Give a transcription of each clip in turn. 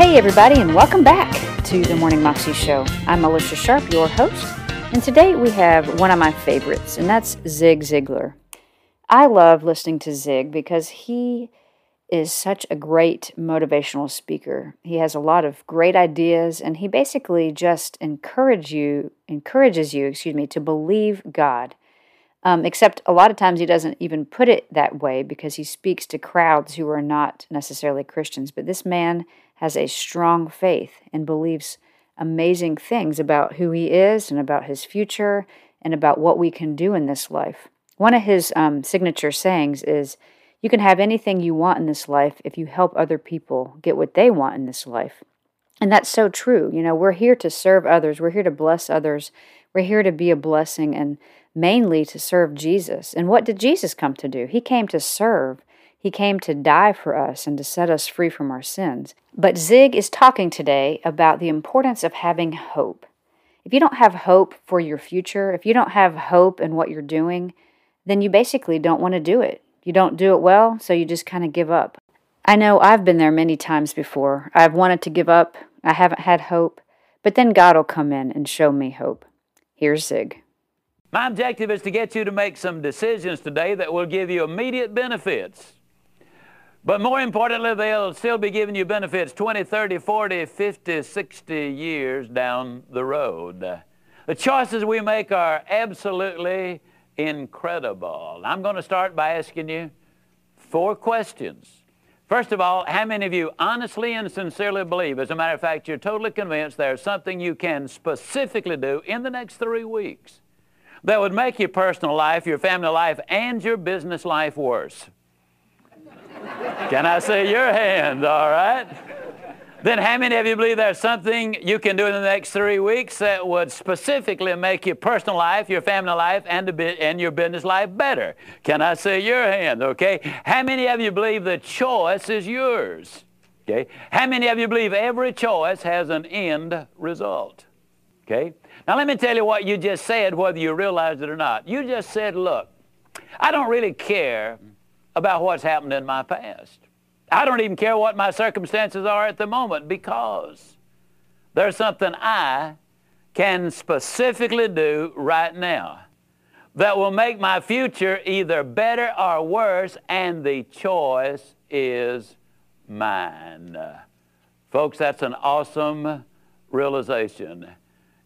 Hey, everybody, and welcome back to the Morning Moxie Show. I'm Alicia Sharp, your host, and today we have one of my favorites, and that's Zig Ziglar. I love listening to Zig because he is such a great motivational speaker. He has a lot of great ideas, and he basically just encourage you, encourages you, excuse me, to believe God. Um, except a lot of times he doesn't even put it that way because he speaks to crowds who are not necessarily Christians. But this man has a strong faith and believes amazing things about who he is and about his future and about what we can do in this life. One of his um, signature sayings is, You can have anything you want in this life if you help other people get what they want in this life. And that's so true. You know, we're here to serve others, we're here to bless others, we're here to be a blessing and mainly to serve Jesus. And what did Jesus come to do? He came to serve. He came to die for us and to set us free from our sins. But Zig is talking today about the importance of having hope. If you don't have hope for your future, if you don't have hope in what you're doing, then you basically don't want to do it. You don't do it well, so you just kind of give up. I know I've been there many times before. I've wanted to give up, I haven't had hope, but then God will come in and show me hope. Here's Zig. My objective is to get you to make some decisions today that will give you immediate benefits. But more importantly, they'll still be giving you benefits 20, 30, 40, 50, 60 years down the road. The choices we make are absolutely incredible. I'm going to start by asking you four questions. First of all, how many of you honestly and sincerely believe, as a matter of fact, you're totally convinced there's something you can specifically do in the next three weeks that would make your personal life, your family life, and your business life worse? can I see your hand, all right? Then, how many of you believe there's something you can do in the next three weeks that would specifically make your personal life, your family life, and, and your business life better? Can I see your hand? Okay. How many of you believe the choice is yours? Okay. How many of you believe every choice has an end result? Okay. Now, let me tell you what you just said, whether you realized it or not. You just said, look, I don't really care about what's happened in my past. I don't even care what my circumstances are at the moment because there's something I can specifically do right now that will make my future either better or worse, and the choice is mine. Folks, that's an awesome realization.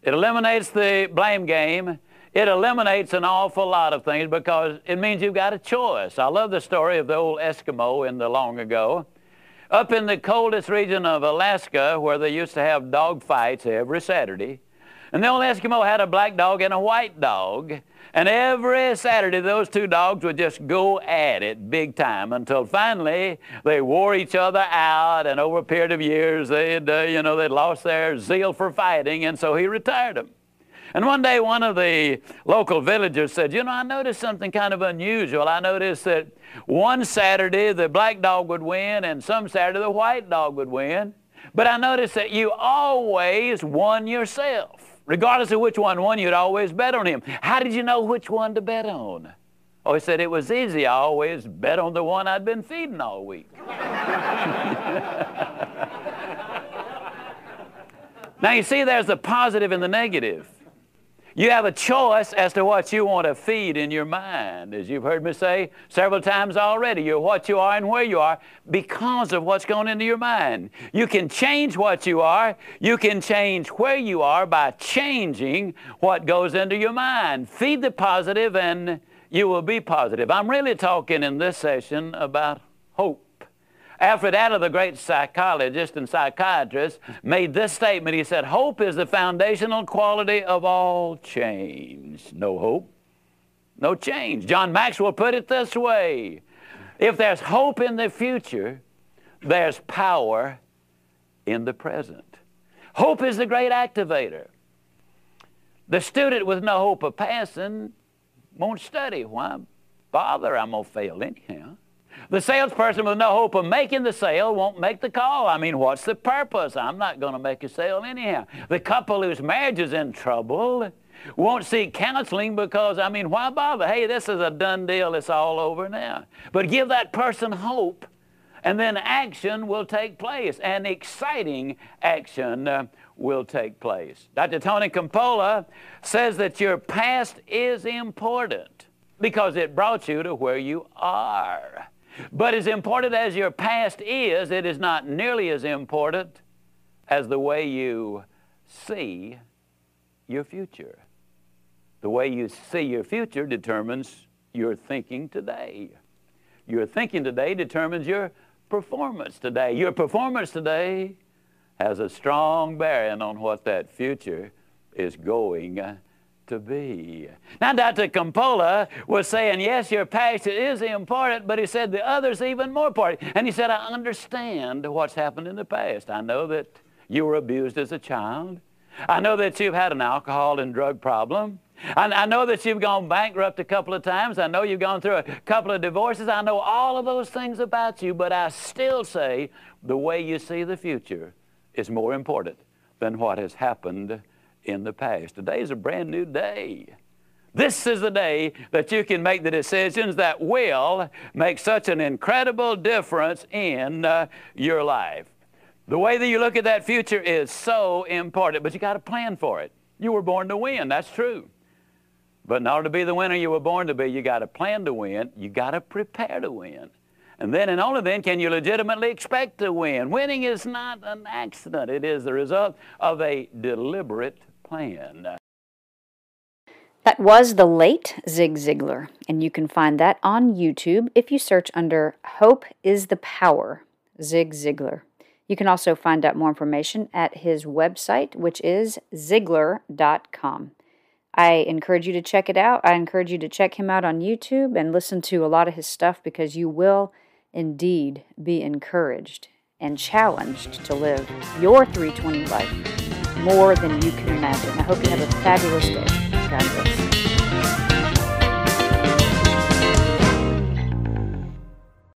It eliminates the blame game. It eliminates an awful lot of things because it means you've got a choice. I love the story of the old Eskimo in the long ago. Up in the coldest region of Alaska, where they used to have dog fights every Saturday, and the old Eskimo had a black dog and a white dog. And every Saturday, those two dogs would just go at it big time until finally they wore each other out. And over a period of years, they'd, uh, you know, they'd lost their zeal for fighting. And so he retired them. And one day, one of the local villagers said, You know, I noticed something kind of unusual. I noticed that one Saturday the black dog would win, and some Saturday the white dog would win. But I noticed that you always won yourself. Regardless of which one won, you'd always bet on him. How did you know which one to bet on? Oh, he said it was easy. I always bet on the one I'd been feeding all week. now, you see, there's the positive and the negative. You have a choice as to what you want to feed in your mind. As you've heard me say several times already, you're what you are and where you are because of what's going into your mind. You can change what you are. You can change where you are by changing what goes into your mind. Feed the positive and you will be positive. I'm really talking in this session about hope. Alfred Adler, the great psychologist and psychiatrist, made this statement. He said, Hope is the foundational quality of all change. No hope, no change. John Maxwell put it this way If there's hope in the future, there's power in the present. Hope is the great activator. The student with no hope of passing won't study. Why bother? I'm going to fail anyhow. The salesperson with no hope of making the sale won't make the call. I mean, what's the purpose? I'm not going to make a sale anyhow. The couple whose marriage is in trouble won't seek counseling because, I mean, why bother? Hey, this is a done deal. It's all over now. But give that person hope, and then action will take place, and exciting action uh, will take place. Dr. Tony Campolo says that your past is important because it brought you to where you are. But as important as your past is, it is not nearly as important as the way you see your future. The way you see your future determines your thinking today. Your thinking today determines your performance today. Your performance today has a strong bearing on what that future is going to be. Now, Dr. Campolo was saying, yes, your past is important, but he said the other's even more important. And he said, I understand what's happened in the past. I know that you were abused as a child. I know that you've had an alcohol and drug problem. I know that you've gone bankrupt a couple of times. I know you've gone through a couple of divorces. I know all of those things about you, but I still say the way you see the future is more important than what has happened in the past. Today is a brand new day. This is the day that you can make the decisions that will make such an incredible difference in uh, your life. The way that you look at that future is so important, but you got to plan for it. You were born to win, that's true. But in order to be the winner you were born to be, you got to plan to win, you got to prepare to win. And then and only then can you legitimately expect to win. Winning is not an accident, it is the result of a deliberate plan. That was the late Zig Ziglar, and you can find that on YouTube if you search under Hope is the Power, Zig Ziglar. You can also find out more information at his website, which is Ziglar.com. I encourage you to check it out. I encourage you to check him out on YouTube and listen to a lot of his stuff because you will indeed be encouraged and challenged to live your 320 life more than you can imagine. I hope you have a fabulous day. God bless.